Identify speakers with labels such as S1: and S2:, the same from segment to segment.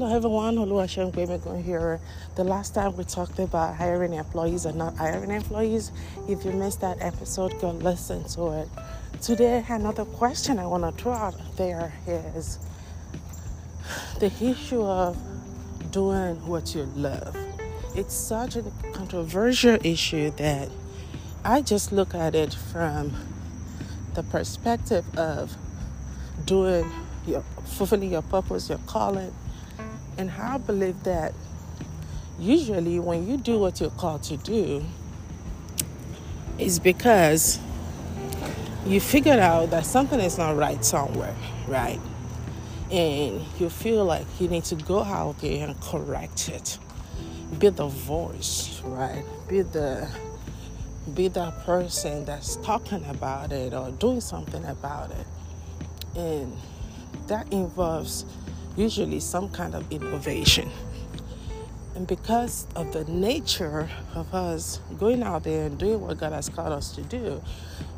S1: Hello everyone, Oluwaseun Gbemigun here. The last time we talked about hiring employees and not hiring employees. If you missed that episode, go listen to it. Today, another question I want to throw out there is the issue of doing what you love. It's such a controversial issue that I just look at it from the perspective of doing your fulfilling your purpose, your calling. And I believe that usually when you do what you're called to do, is because you figured out that something is not right somewhere, right? And you feel like you need to go out there and correct it. Be the voice, right? Be the be that person that's talking about it or doing something about it. And that involves usually some kind of innovation. And because of the nature of us going out there and doing what God has called us to do,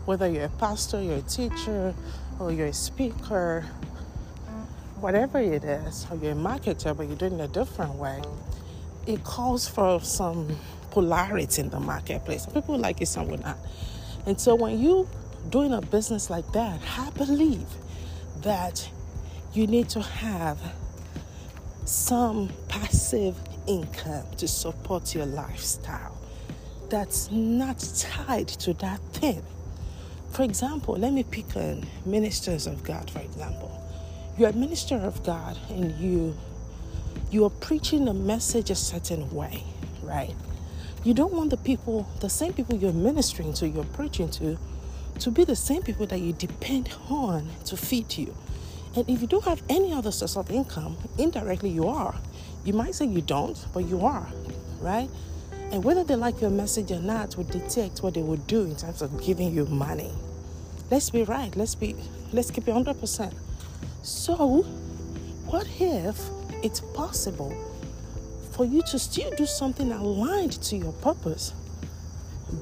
S1: whether you're a pastor, you're a teacher, or you're a speaker, whatever it is, or you're a marketer, but you're doing it a different way, it calls for some polarity in the marketplace. Some people like it, some will not. And so when you doing a business like that, I believe that you need to have some passive income to support your lifestyle that's not tied to that thing. For example, let me pick on ministers of God, for example. You're a minister of God and you you are preaching a message a certain way, right? You don't want the people, the same people you're ministering to, you're preaching to, to be the same people that you depend on to feed you. And if you don't have any other source of income, indirectly you are. You might say you don't, but you are, right? And whether they like your message or not will detect what they will do in terms of giving you money. Let's be right. Let's be. Let's keep it hundred percent. So, what if it's possible for you to still do something aligned to your purpose,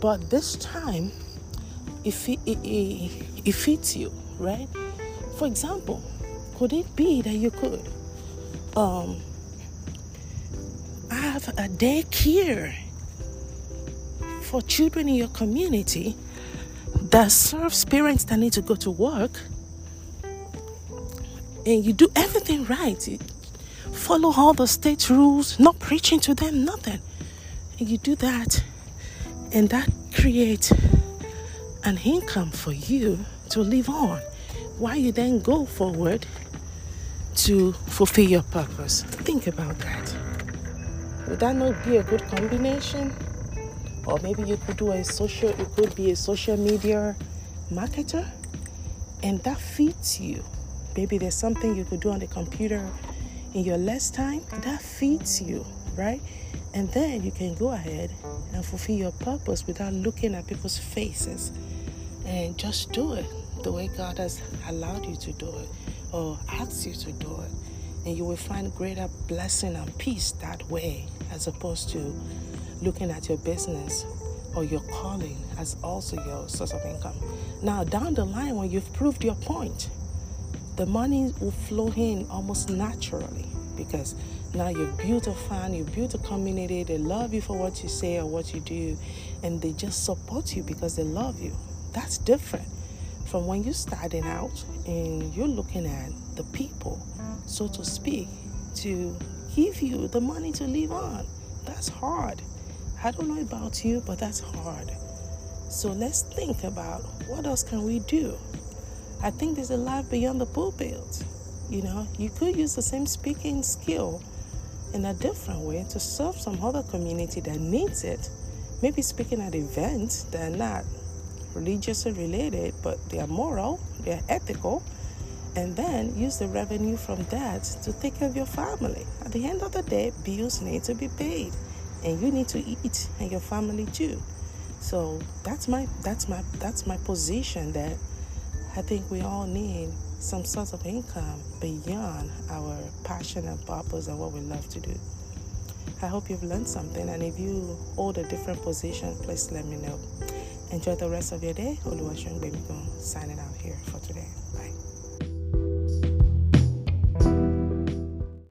S1: but this time, if it, it, it, it fits you, right? For example, could it be that you could um, have a daycare for children in your community that serves parents that need to go to work? And you do everything right. You follow all the state rules not preaching to them nothing. And you do that and that creates an income for you to live on. While you then go forward to fulfill your purpose. Think about that. Would that not be a good combination? Or maybe you could do a social, you could be a social media marketer and that fits you. Maybe there's something you could do on the computer in your less time that fits you, right? And then you can go ahead and fulfill your purpose without looking at people's faces and just do it the way God has allowed you to do it or asks you to do it. And you will find greater blessing and peace that way as opposed to looking at your business or your calling as also your source of income. Now, down the line, when you've proved your point, the money will flow in almost naturally because now you've built a fan, you've built a community, they love you for what you say or what you do, and they just support you because they love you. That's different from when you're starting out and you're looking at the people, so to speak, to give you the money to live on. That's hard. I don't know about you, but that's hard. So let's think about what else can we do. I think there's a life beyond the pool pulpit. You know, you could use the same speaking skill in a different way to serve some other community that needs it. Maybe speaking at events that are not religiously related, but they are moral, they are ethical, and then use the revenue from that to take care of your family. At the end of the day, bills need to be paid, and you need to eat, and your family too. So that's my that's my that's my position that I think we all need some sort of income beyond our passion and purpose and what we love to do. I hope you've learned something, and if you hold a different position, please let me know. Enjoy the rest of your day. Oluwaseun Gbemigun signing out here for today. Bye.